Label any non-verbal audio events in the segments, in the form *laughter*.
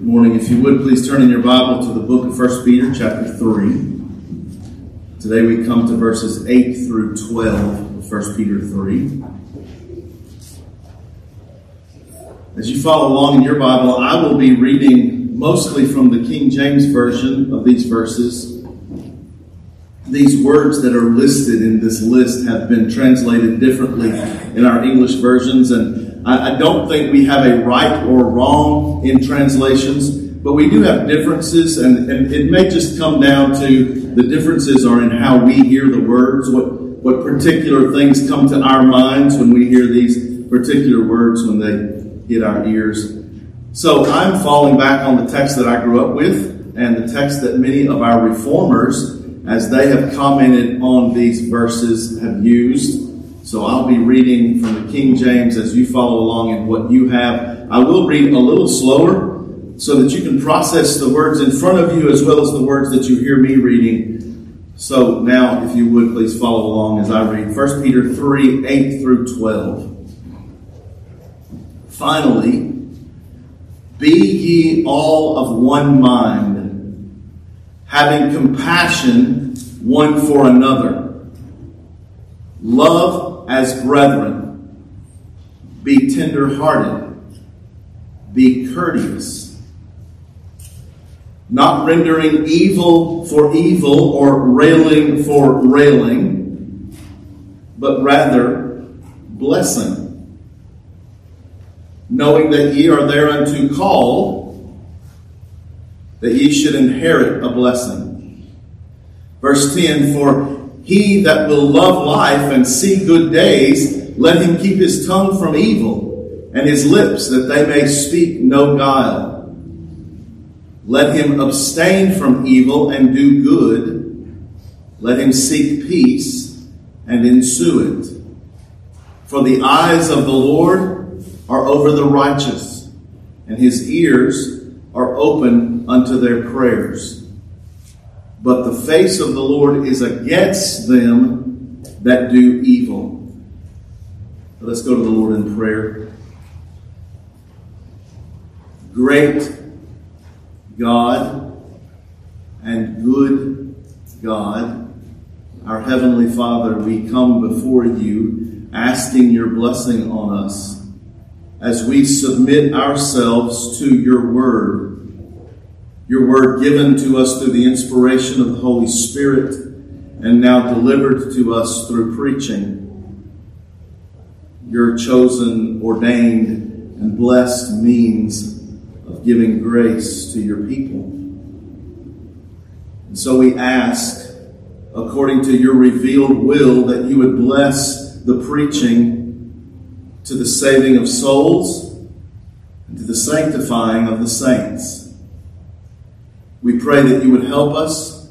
Good morning. If you would, please turn in your Bible to the book of 1 Peter, chapter 3. Today we come to verses 8 through 12 of 1 Peter 3. As you follow along in your Bible, I will be reading mostly from the King James Version of these verses. These words that are listed in this list have been translated differently in our English versions, and I, I don't think we have a right or wrong in translations, but we do have differences, and, and it may just come down to the differences are in how we hear the words, what, what particular things come to our minds when we hear these particular words when they hit our ears. So I'm falling back on the text that I grew up with and the text that many of our reformers, as they have commented on these verses, have used. So I'll be reading from the King James as you follow along in what you have. I will read a little slower so that you can process the words in front of you as well as the words that you hear me reading. So now, if you would, please follow along as I read 1 Peter 3 8 through 12. Finally, be ye all of one mind, having compassion one for another. Love as brethren. Be tender hearted. Be courteous. Not rendering evil for evil or railing for railing, but rather blessing. Knowing that ye are thereunto called, that ye should inherit a blessing. Verse 10 For he that will love life and see good days, let him keep his tongue from evil and his lips that they may speak no guile. Let him abstain from evil and do good. Let him seek peace and ensue it. For the eyes of the Lord are over the righteous, and his ears are open unto their prayers but the face of the Lord is against them that do evil. Let's go to the Lord in prayer. Great God and good God, our Heavenly Father, we come before you asking your blessing on us as we submit ourselves to your word your word given to us through the inspiration of the Holy Spirit and now delivered to us through preaching. Your chosen, ordained, and blessed means of giving grace to your people. And so we ask, according to your revealed will, that you would bless the preaching to the saving of souls and to the sanctifying of the saints. We pray that you would help us,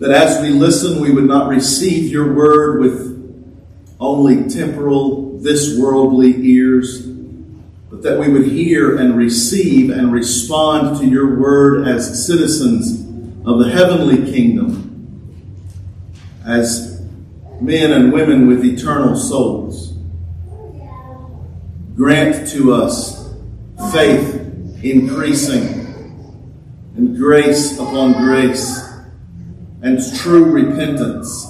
that as we listen, we would not receive your word with only temporal, this worldly ears, but that we would hear and receive and respond to your word as citizens of the heavenly kingdom, as men and women with eternal souls. Grant to us faith increasing and grace upon grace and true repentance.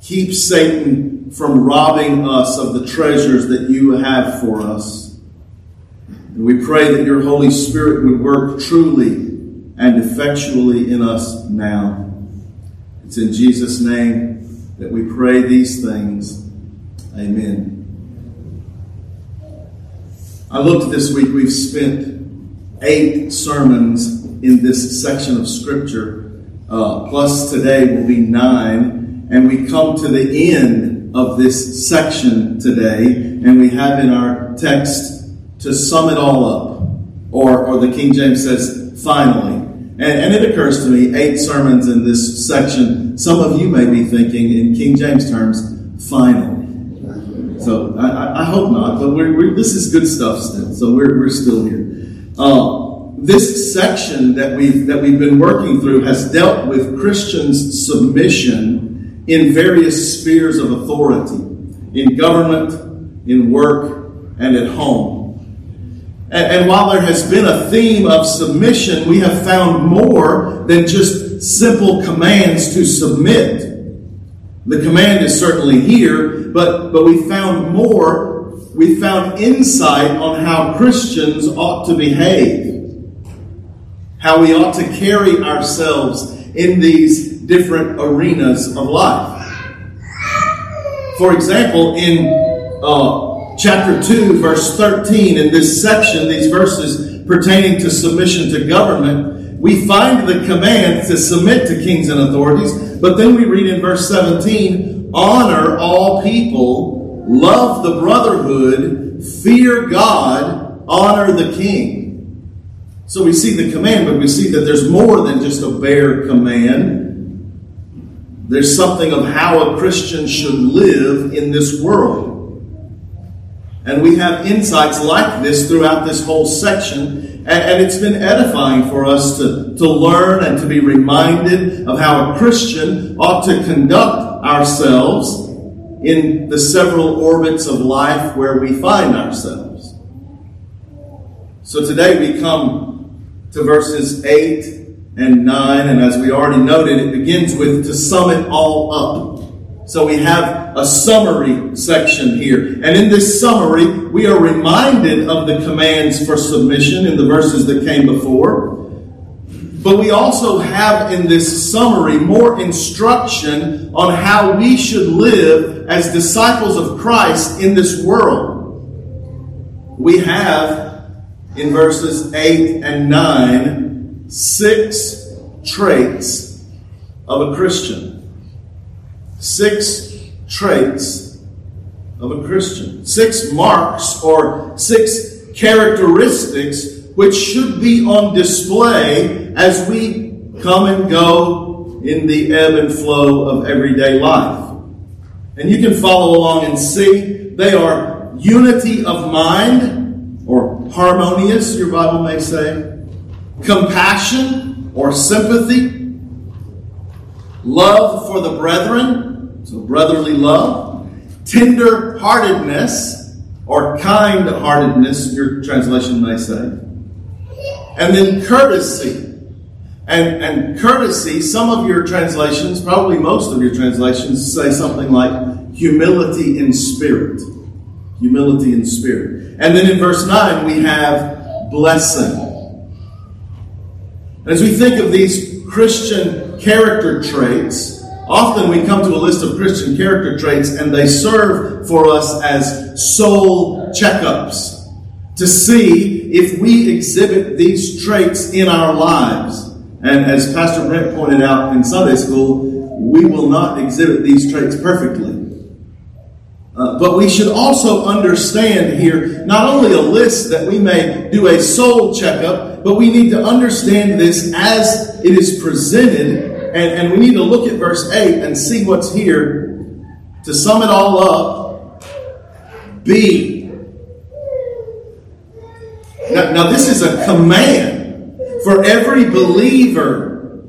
Keep Satan from robbing us of the treasures that you have for us. And we pray that your Holy Spirit would work truly and effectually in us now. It's in Jesus' name that we pray these things. Amen. I looked this week, we've spent eight sermons in this section of Scripture, uh, plus today will be nine, and we come to the end of this section today, and we have in our text to sum it all up, or, or the King James says, finally. And, and it occurs to me, eight sermons in this section, some of you may be thinking in King James terms, finally. So I, I hope not, but we're, we're, this is good stuff still. So we're, we're still here. Uh, this section that we've, that we've been working through has dealt with Christians' submission in various spheres of authority in government, in work, and at home. And, while there has been a theme of submission, we have found more than just simple commands to submit. The command is certainly here, but, but we found more. We found insight on how Christians ought to behave, how we ought to carry ourselves in these different arenas of life. For example, in uh, chapter 2, verse 13, in this section, these verses pertaining to submission to government, we find the command to submit to kings and authorities, but then we read in verse 17 honor all people, love the brotherhood, fear God, honor the king. So we see the command, but we see that there's more than just a bare command. There's something of how a Christian should live in this world. And we have insights like this throughout this whole section. And, it's been edifying for us to, to learn and to be reminded of how a Christian ought to conduct ourselves in the several orbits of life where we find ourselves. So today we come to verses 8 and 9. And as we already noted, it begins with to sum it all up. So we have a summary section here. And in this summary, we are reminded of the commands for submission in the verses that came before. But we also have in this summary more instruction on how we should live as disciples of Christ in this world. We have in verses 8 and 9 six traits of a Christian. Six traits of a Christian. Six marks or six characteristics which should be on display as we come and go in the ebb and flow of everyday life. And you can follow along and see they are unity of mind or harmonious, your Bible may say compassion or sympathy, love for the brethren, so brotherly love, tender heartedness or kind heartedness, your translation may say, and then courtesy. And, and courtesy, some of your translations, probably most of your translations, say something like humility in spirit. Humility in spirit. And then in verse 9, we have blessing. As we think of these Christian character traits, often we come to a list of Christian character traits and they serve for us as soul checkups to see if we exhibit these traits in our lives. And as Pastor Brent pointed out in Sunday school, we will not exhibit these traits perfectly. Uh, but we should also understand here not only a list that we may do a soul checkup, but we need to understand this as it is presented. And, and we need to look at verse 8 and see what's here. To sum it all up, be. Now, now this is a command for every believer,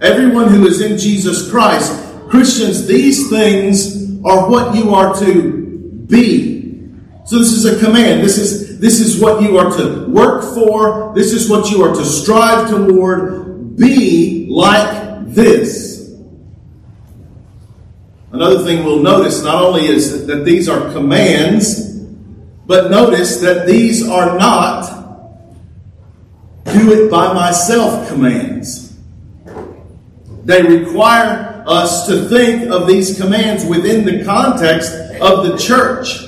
everyone who is in Jesus Christ. Christians, these things are what you are to be. So this is a command. This is, this is what you are to work for. This is what you are to strive toward. Be like this. Another thing we'll notice not only is that these are commands, but notice that these are not do it by myself commands. They require us to think of these commands within the context of the church.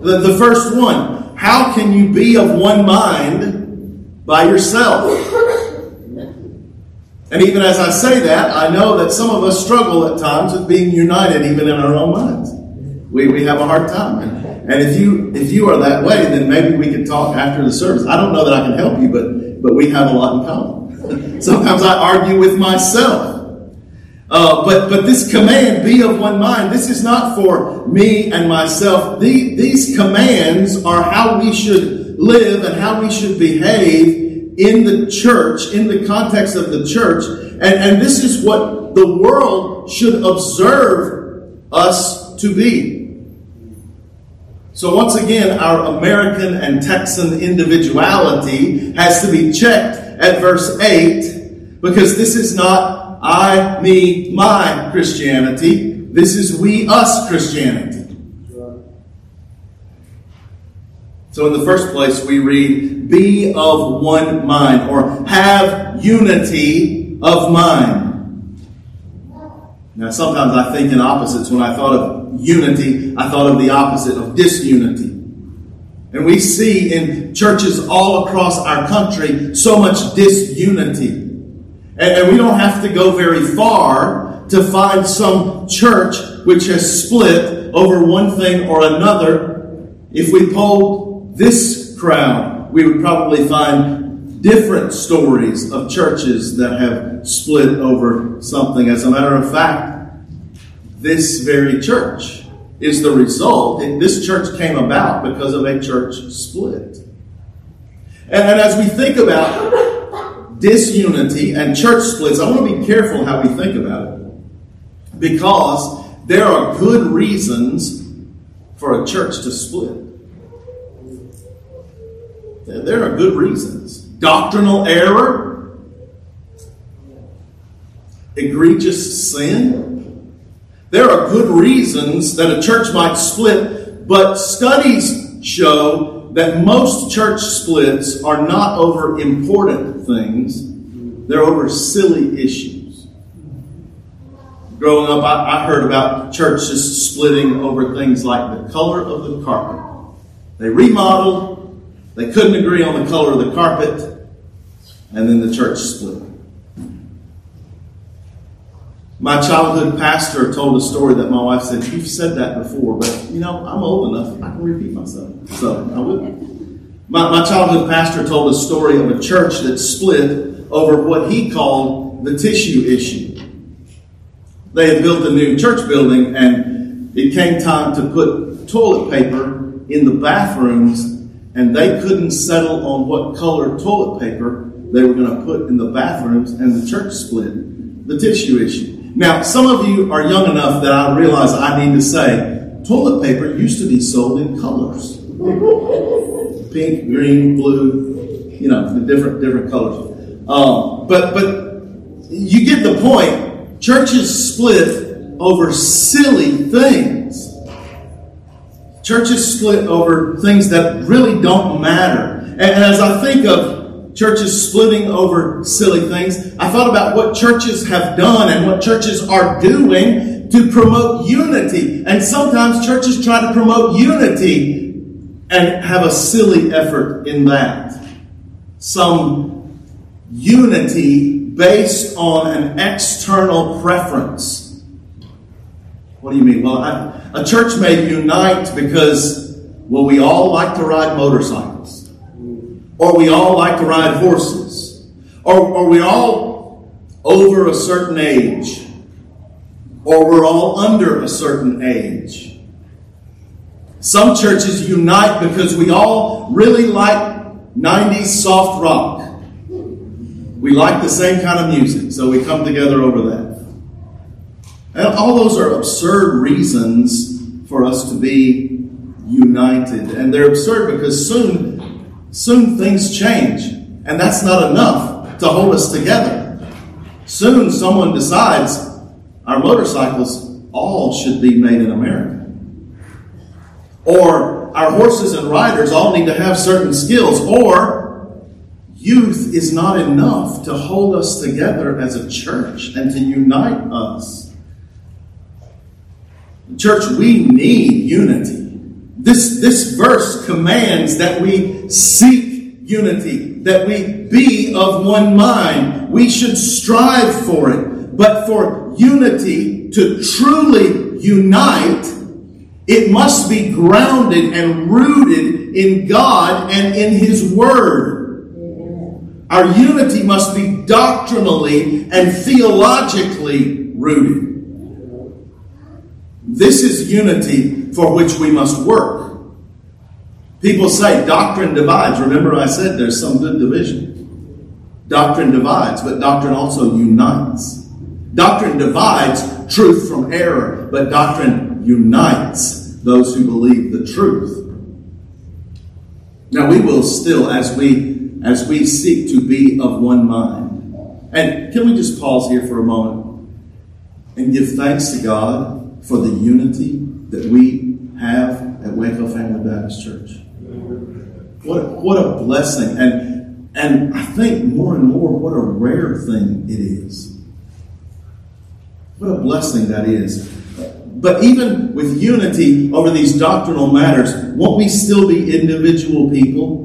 The, the first one, how can you be of one mind by yourself? And even as I say that, I know that some of us struggle at times with being united even in our own minds. We, we have a hard time. And if you if you are that way, then maybe we can talk after the service. I don't know that I can help you, but but we have a lot in common. *laughs* Sometimes I argue with myself. Uh, but, but this command, be of one mind, this is not for me and myself. The, these commands are how we should live and how we should behave in the church, in the context of the church. And, and this is what the world should observe us to be. So once again, our American and Texan individuality has to be checked at verse 8 because this is not I, me, my Christianity. This is we, us Christianity. So, in the first place, we read, Be of one mind, or have unity of mind. Now, sometimes I think in opposites. When I thought of unity, I thought of the opposite of disunity. And we see in churches all across our country so much disunity. And, we don't have to go very far to find some church which has split over one thing or another. If we polled this crowd, we would probably find different stories of churches that have split over something. As a matter of fact, this very church is the result. and This church came about because of a church split. And, as we think about disunity and church splits, I want to be careful how we think about it. Because there are good reasons for a church to split. There are good reasons. Doctrinal error, egregious sin. There are good reasons that a church might split, but studies show that most church splits are not over important things, they're over silly issues. Growing up, I, I heard about churches splitting over things like the color of the carpet. They remodeled, they couldn't agree on the color of the carpet, and then the church split. My childhood pastor told a story that my wife said, You've said that before, but you know, I'm old enough, I can repeat myself. So I will. My, my childhood pastor told a story of a church that split over what he called the tissue issue. They had built a new church building, and it came time to put toilet paper in the bathrooms and they couldn't settle on what color toilet paper they were going to put in the bathrooms, and the church split the tissue issue. Now, some of you are young enough that I realize I need to say toilet paper used to be sold in colors pink, green, blue, you know, the different, different colors. Um, but, but you get the point. Churches split over silly things. Churches split over things that really don't matter. And, as I think of churches splitting over silly things, I thought about what churches have done and what churches are doing to promote unity. And sometimes churches try to promote unity and have a silly effort in that. Some unity based on an external preference. What do you mean? Well, I, a church may unite because, well, we all like to ride motorcycles, or we all like to ride horses, or, or we all over a certain age, or we're all under a certain age. Some churches unite because we all really like 90s soft rock. We like the same kind of music, so we come together over that. And all those are absurd reasons for us to be united. And they're absurd because soon, soon things change. And that's not enough to hold us together. Soon someone decides our motorcycles all should be made in America. Or our horses and riders all need to have certain skills. Or youth is not enough to hold us together as a church and to unite us. Church, we need unity. This, this verse commands that we seek unity, that we be of one mind. We should strive for it. But for unity to truly unite, it must be grounded and rooted in God and in His Word. Our unity must be doctrinally and theologically rooted. This is unity for which we must work. People say doctrine divides. Remember, I said there's some good division. Doctrine divides, but doctrine also unites. Doctrine divides truth from error, but doctrine unites those who believe the truth. Now we will still, as we as we seek to be of one mind. And can we just pause here for a moment and give thanks to God for the unity that we have at Waco Family Baptist Church? What, what a blessing. And, and I think more and more what a rare thing it is. What a blessing that is. But even with unity over these doctrinal matters, won't we still be individual people?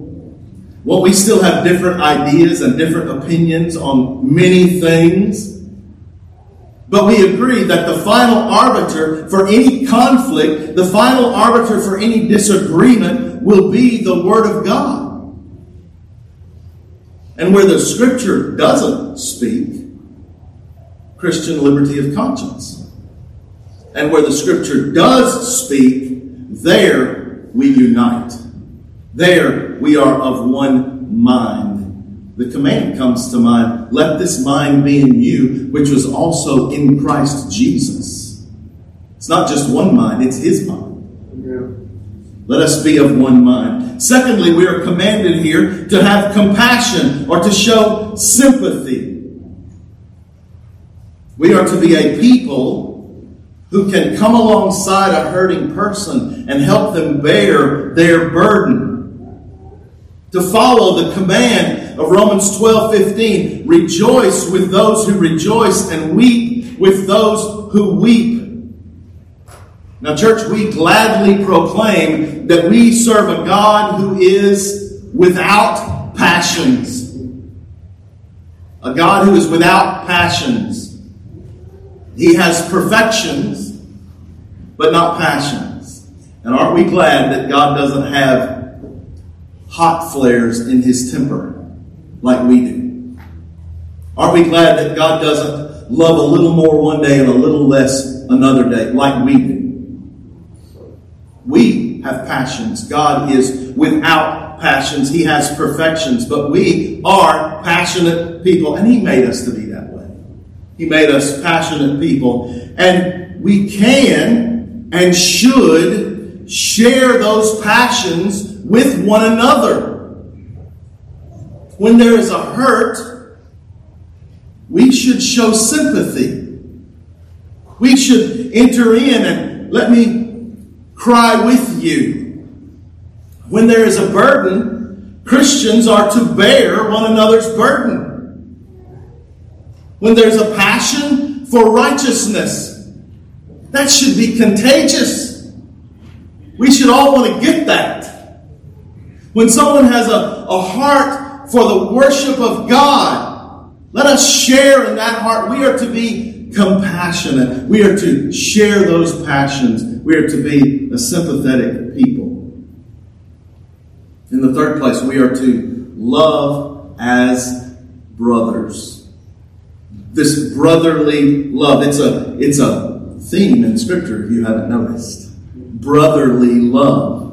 Won't we still have different ideas and different opinions on many things? But we agree that the final arbiter for any conflict, the final arbiter for any disagreement, will be the Word of God. And where the Scripture doesn't speak, Christian liberty of conscience. And where the Scripture does speak, there we unite. There we are of one mind. The command comes to mind let this mind be in you, which was also in Christ Jesus. It's not just one mind, it's his mind. Let us be of one mind. Secondly, we are commanded here to have compassion or to show sympathy. We are to be a people who can come alongside a hurting person and help them bear their burden. To follow the command of Romans 12 15, rejoice with those who rejoice and weep with those who weep. Now, church, we gladly proclaim that we serve a God who is without passions. A God who is without passions. He has perfections, but not passions. And aren't we glad that God doesn't have hot flares in his temper like we do? Aren't we glad that God doesn't love a little more one day and a little less another day like we do? We have passions. God is without passions. He has perfections, but we are passionate people, and He made us to be that way. He made us passionate people, and we can and should share those passions with one another. When there is a hurt, we should show sympathy. We should enter in and let me cry with you. When there is a burden, Christians are to bear one another's burden. When there's a passion for righteousness, that should be contagious. We should all want to get that. When someone has a, a heart for the worship of God, let us share in that heart. We are to be compassionate. We are to share those passions. We are to be a sympathetic people. In the third place, we are to love as brothers. This brotherly love, it's a, it's a theme in Scripture if you haven't noticed. Brotherly love.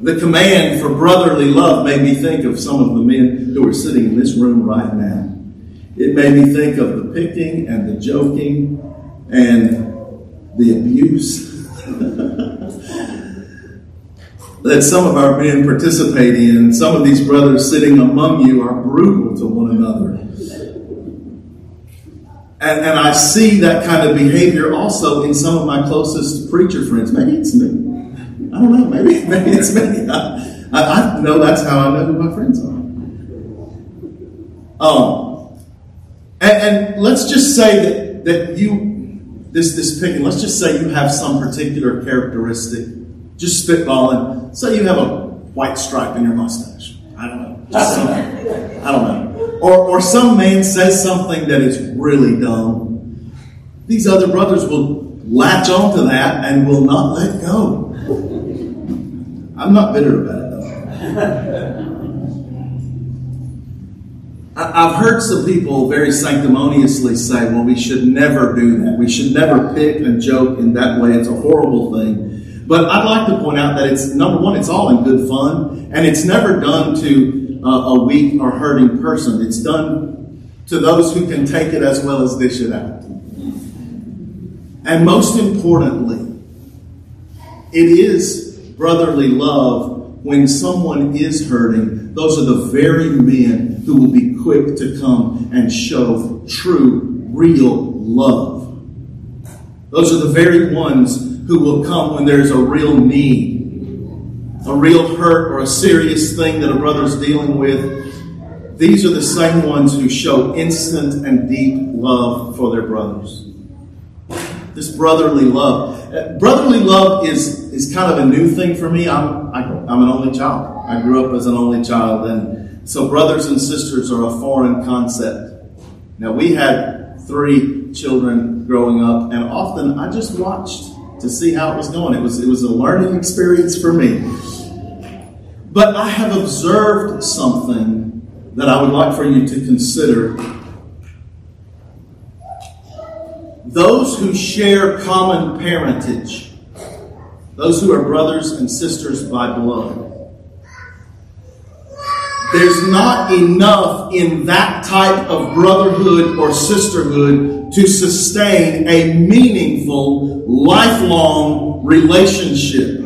The command for brotherly love made me think of some of the men who are sitting in this room right now. It made me think of the picking and the joking and the abuse *laughs* that some of our men participate in. Some of these brothers sitting among you are brutal to one another. And, and I see that kind of behavior also in some of my closest preacher friends. Maybe it's me. I don't know. Maybe, *laughs* maybe it's me. I, I, know that's how I know who my friends are. Um, and, and let's just say that, that you this this picking. Let's just say you have some particular characteristic. Just spitballing. Say you have a white stripe in your mustache. I don't know. Just some, I don't know. Or or some man says something that is really dumb. These other brothers will latch onto that and will not let go. I'm not bitter about it though. I've heard some people very sanctimoniously say, well, we should never do that. We should never pick and joke in that way. It's a horrible thing. But I'd like to point out that it's, number one, it's all in good fun, and it's never done to uh, a weak or hurting person. It's done to those who can take it as well as dish it out. And most importantly, it is brotherly love when someone is hurting, those are the very men who will be quick to come and show true, real love. Those are the very ones who will come when there's a real need, a real hurt, or a serious thing that a brother's dealing with. These are the same ones who show instant and deep love for their brothers. This brotherly love. Uh, brotherly love is, is kind of a new thing for me. I'm, I, I'm an only child. I grew up as an only child, and so brothers and sisters are a foreign concept. Now, we had three children growing up, and often I just watched to see how it was going. It was, it was a learning experience for me. But I have observed something that I would like for you to consider those who share common parentage, those who are brothers and sisters by blood. There's not enough in that type of brotherhood or sisterhood to sustain a meaningful, lifelong relationship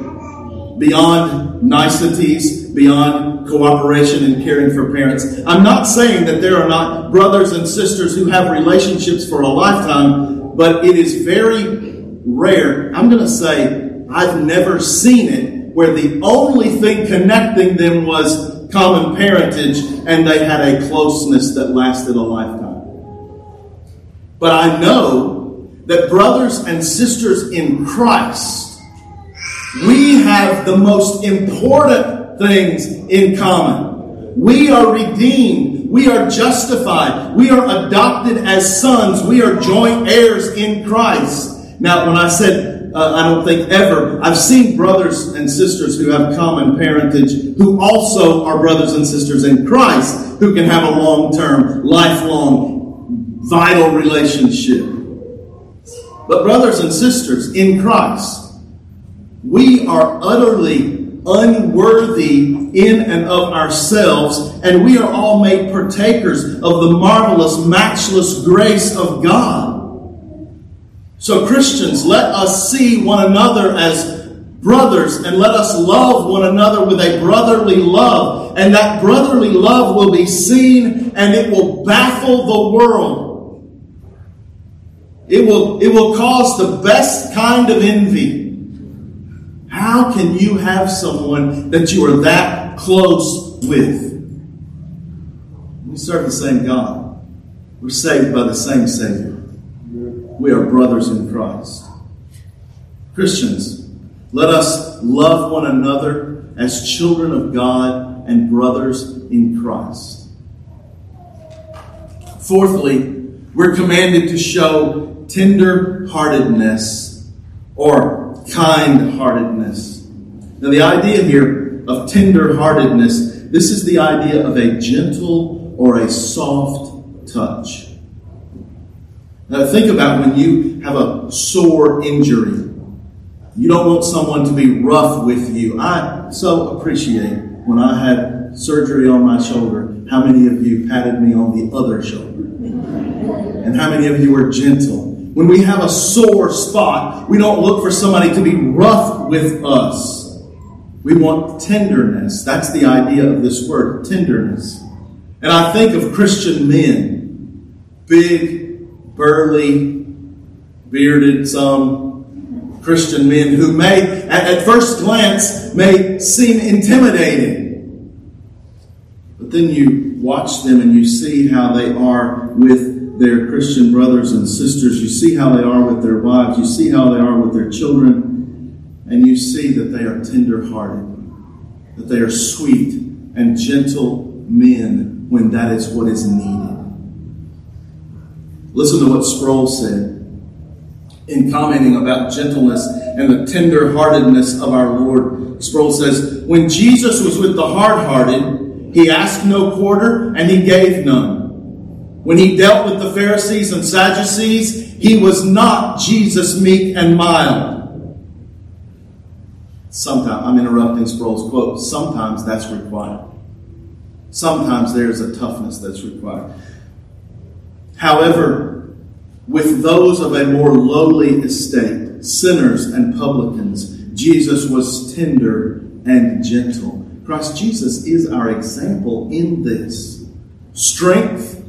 beyond niceties, beyond cooperation and caring for parents. I'm not saying that there are not brothers and sisters who have relationships for a lifetime but it is very rare. I'm going to say I've never seen it where the only thing connecting them was common parentage and they had a closeness that lasted a lifetime. But I know that brothers and sisters in Christ, we have the most important things in common. We are redeemed we are justified. We are adopted as sons. We are joint heirs in Christ. Now, when I said, uh, I don't think ever, I've seen brothers and sisters who have common parentage who also are brothers and sisters in Christ who can have a long term, lifelong, vital relationship. But, brothers and sisters in Christ, we are utterly unworthy in and of ourselves, and we are all made partakers of the marvelous, matchless grace of God. So, Christians, let us see one another as brothers and let us love one another with a brotherly love. And that brotherly love will be seen and it will baffle the world. It will, it will cause the best kind of envy. How can you have someone that you are that close with? We serve the same God. We're saved by the same Savior. We are brothers in Christ. Christians, let us love one another as children of God and brothers in Christ. Fourthly, we're commanded to show tender heartedness or kind heartedness. Now, the idea here of tender heartedness, this is the idea of a gentle or a soft touch. Now, think about when you have a sore injury. You don't want someone to be rough with you. I so appreciate when I had surgery on my shoulder, how many of you patted me on the other shoulder? And how many of you were gentle when we have a sore spot, we don't look for somebody to be rough with us. We want tenderness. That's the idea of this word, tenderness. And I think of Christian men, big, burly, bearded, some Christian men who may, at, first glance, may seem intimidating. But then you watch them and you see how they are with their Christian brothers and sisters. You see how they are with their wives. You see how they are with their children. And you see that they are tender hearted, that they are sweet and gentle men when that is what is needed. Listen to what Sproul said in commenting about gentleness and the tender heartedness of our Lord. Sproul says, When Jesus was with the hard hearted, he asked no quarter and he gave none. When he dealt with the Pharisees and Sadducees, he was not Jesus meek and mild. Sometimes, I'm interrupting Sproul's quote, sometimes that's required. Sometimes there's a toughness that's required. However, with those of a more lowly estate, sinners and publicans, Jesus was tender and gentle. Christ Jesus is our example in this. Strength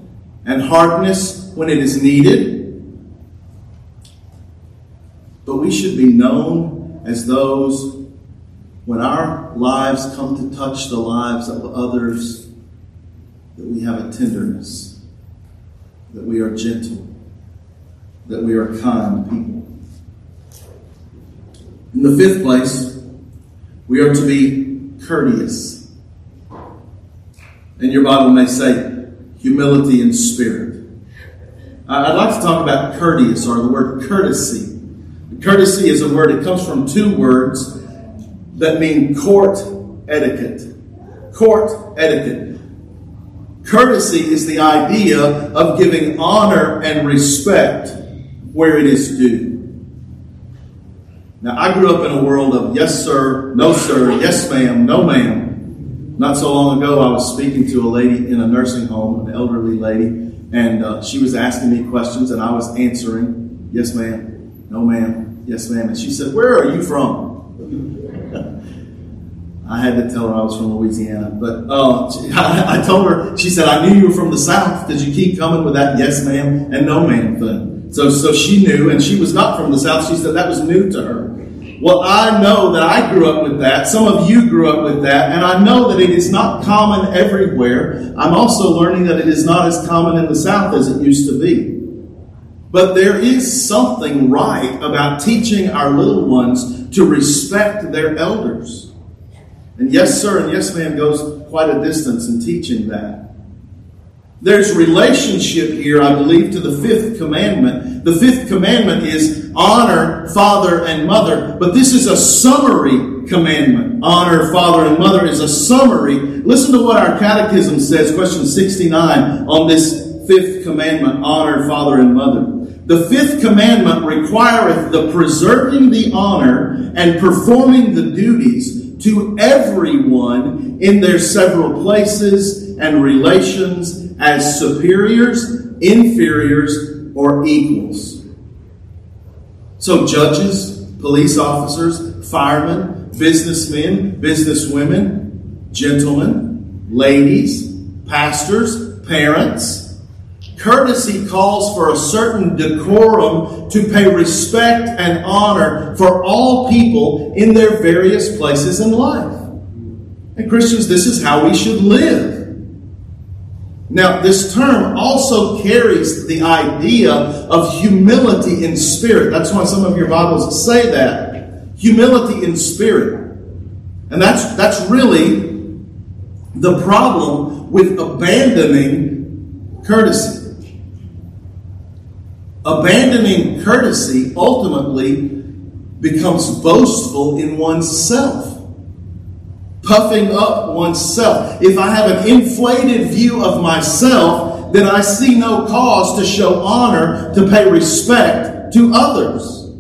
and hardness when it is needed. But we should be known as those when our lives come to touch the lives of others, that we have a tenderness, that we are gentle, that we are kind people. In the fifth place, we are to be courteous. And your Bible may say humility in spirit. I'd like to talk about courteous or the word courtesy. Courtesy is a word, it comes from two words that mean court etiquette. Court etiquette. Courtesy is the idea of giving honor and respect where it is due. Now, I grew up in a world of yes, sir, no, sir, yes, ma'am, no, ma'am. Not so long ago, I was speaking to a lady in a nursing home, an elderly lady, and uh, she was asking me questions, and I was answering, yes, ma'am, no, ma'am, yes, ma'am. And she said, Where are you from? I had to tell her I was from Louisiana, but uh, she, I, I, told her. She said, "I knew you were from the South because you keep coming with that yes ma'am and no ma'am thing." So, so she knew, and she was not from the South. She said that was new to her. Well, I know that I grew up with that. Some of you grew up with that, and I know that it is not common everywhere. I'm also learning that it is not as common in the South as it used to be. But there is something right about teaching our little ones to respect their elders. And yes, sir, and yes, ma'am goes quite a distance in teaching that. There's relationship here, I believe, to the fifth commandment. The fifth commandment is honor father and mother, but this is a summary commandment. Honor father and mother is a summary. Listen to what our catechism says, question 69 on this fifth commandment, honor father and mother. The fifth commandment requireth the preserving the honor and performing the duties to everyone in their several places and relations as superiors, inferiors, or equals. So, judges, police officers, firemen, businessmen, businesswomen, gentlemen, ladies, pastors, parents, Courtesy calls for a certain decorum to pay respect and honor for all people in their various places in life. And Christians, this is how we should live. Now, this term also carries the idea of humility in spirit. That's why some of your Bibles say that. Humility in spirit. And that's, that's really the problem with abandoning courtesy. Abandoning courtesy ultimately becomes boastful in oneself. Puffing up oneself. If I have an inflated view of myself, then I see no cause to show honor, to pay respect to others.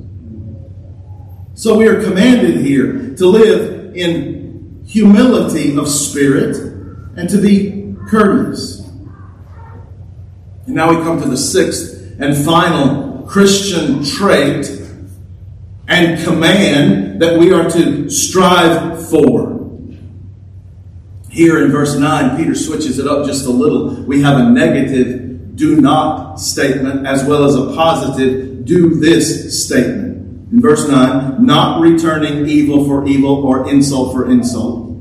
So we are commanded here to live in humility of spirit and to be courteous. And now we come to the sixth and final Christian trait and command that we are to strive for. Here in verse 9, Peter switches it up just a little. We have a negative do not statement as well as a positive do this statement. In verse 9, not returning evil for evil or insult for insult,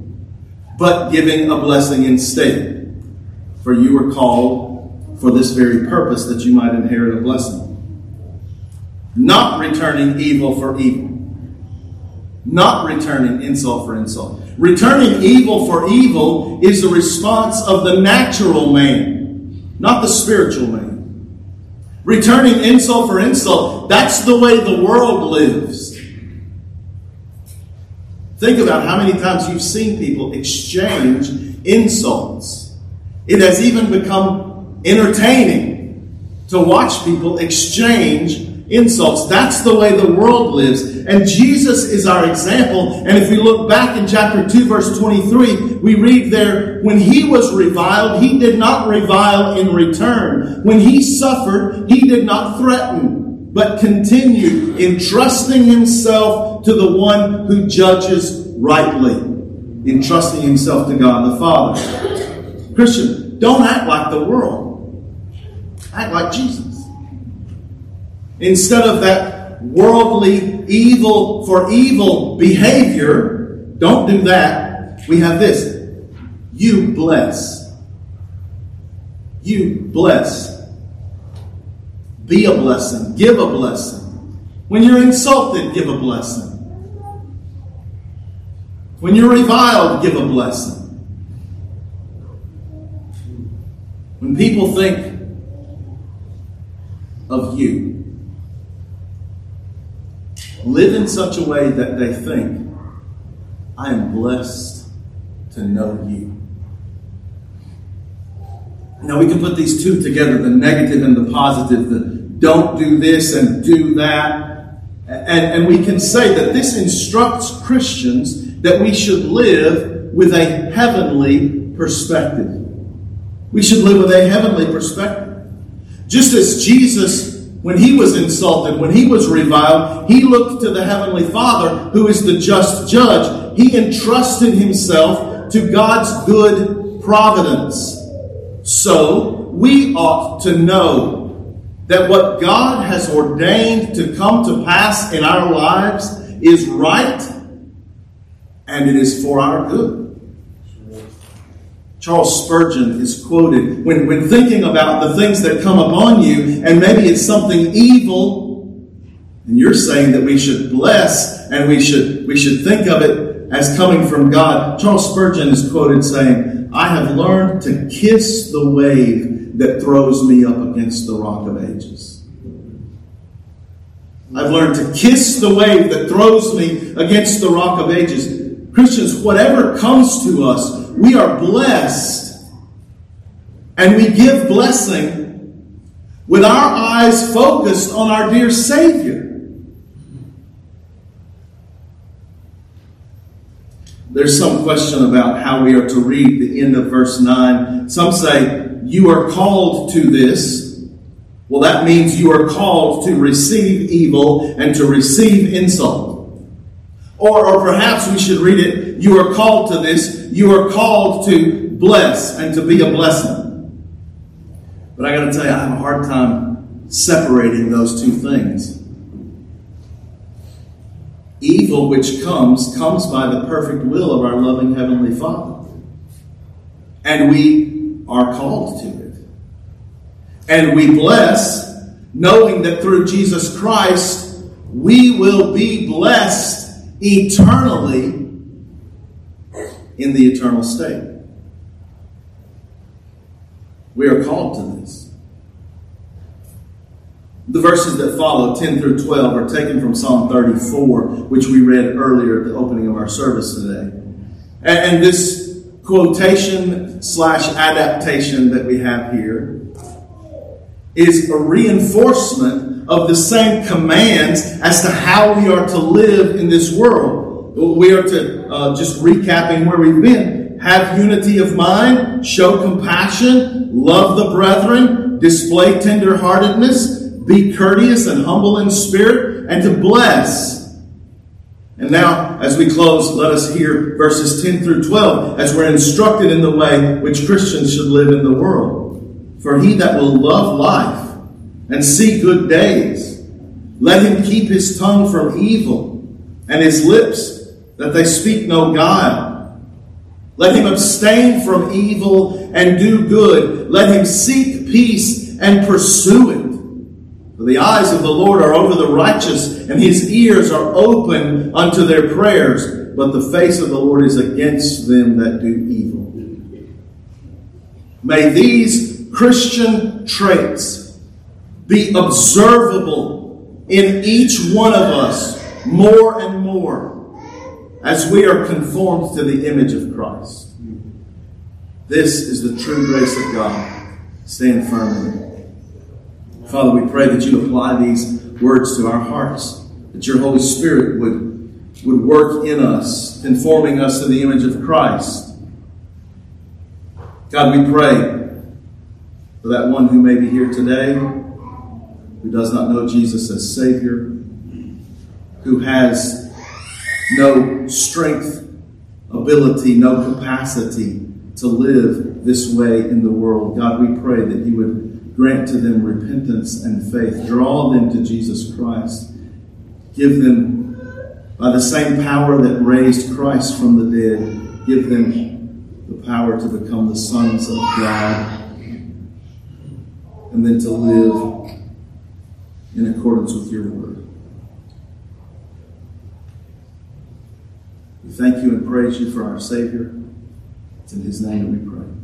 but giving a blessing instead. For you were called for this very purpose that you might inherit a blessing. Not returning evil for evil. Not returning insult for insult. Returning evil for evil is the response of the natural man, not the spiritual man. Returning insult for insult, that's the way the world lives. Think about how many times you've seen people exchange insults. It has even become entertaining to watch people exchange insults. That's the way the world lives. And Jesus is our example. And if we look back in chapter 2, verse 23, we read there, when he was reviled, he did not revile in return. When he suffered, he did not threaten, but continued entrusting himself to the one who judges rightly. entrusting himself to God the Father. Christian, don't act like the world. Act like Jesus. Instead of that worldly evil for evil behavior, don't do that. We have this. You bless. You bless. Be a blessing. Give a blessing. When you're insulted, give a blessing. When you're reviled, give a blessing. When people think of you, live in such a way that they think, I am blessed to know you. Now we can put these two together the negative and the positive, the don't do this and do that. And, and we can say that this instructs Christians that we should live with a heavenly perspective. We should live with a heavenly perspective. Just as Jesus, when he was insulted, when he was reviled, he looked to the Heavenly Father, who is the just judge. He entrusted himself to God's good providence. So, we ought to know that what God has ordained to come to pass in our lives is right and it is for our good. Charles Spurgeon is quoted when, when thinking about the things that come upon you, and maybe it's something evil, and you're saying that we should bless and we should we should think of it as coming from God. Charles Spurgeon is quoted saying, I have learned to kiss the wave that throws me up against the rock of ages. I've learned to kiss the wave that throws me against the rock of ages. Christians, whatever comes to us, we are blessed. And we give blessing with our eyes focused on our dear Savior. There's some question about how we are to read the end of verse 9. Some say, You are called to this. Well, that means you are called to receive evil and to receive insult. Or, or perhaps we should read it, You are called to this. You are called to bless and to be a blessing. But I got to tell you, I have a hard time separating those two things. Evil which comes, comes by the perfect will of our loving Heavenly Father. And we are called to it. And we bless, knowing that through Jesus Christ, we will be blessed eternally in the eternal state. We are called to this. The verses that follow, 10 through 12, are taken from Psalm 34, which we read earlier at the opening of our service today. And, this quotation slash adaptation that we have here is a reinforcement of the same commands as to how we are to live in this world. We are to, uh, just recapping where we've been, have unity of mind, show compassion, love the brethren, display tenderheartedness, be courteous and humble in spirit, and to bless. And now, as we close, let us hear verses 10 through 12 as we're instructed in the way which Christians should live in the world. For he that will love life and see good days, let him keep his tongue from evil and his lips that they speak no guile. Let him abstain from evil and do good. Let him seek peace and pursue it. For the eyes of the Lord are over the righteous, and his ears are open unto their prayers, but the face of the Lord is against them that do evil. May these Christian traits be observable in each one of us more and more as we are conformed to the image of Christ. This is the true grace of God. Stand firm in it. Father, we pray that you apply these words to our hearts, that your Holy Spirit would, would work in us, conforming us to the image of Christ. God, we pray for that one who may be here today, who does not know Jesus as Savior, who has no strength ability, no capacity to live this way in the world. God, we pray that you would grant to them repentance and faith. Draw them to Jesus Christ. Give them, by the same power that raised Christ from the dead, give them the power to become the sons of God and then to live in accordance with your word. We thank you and praise you for our Savior. It's in his name we pray.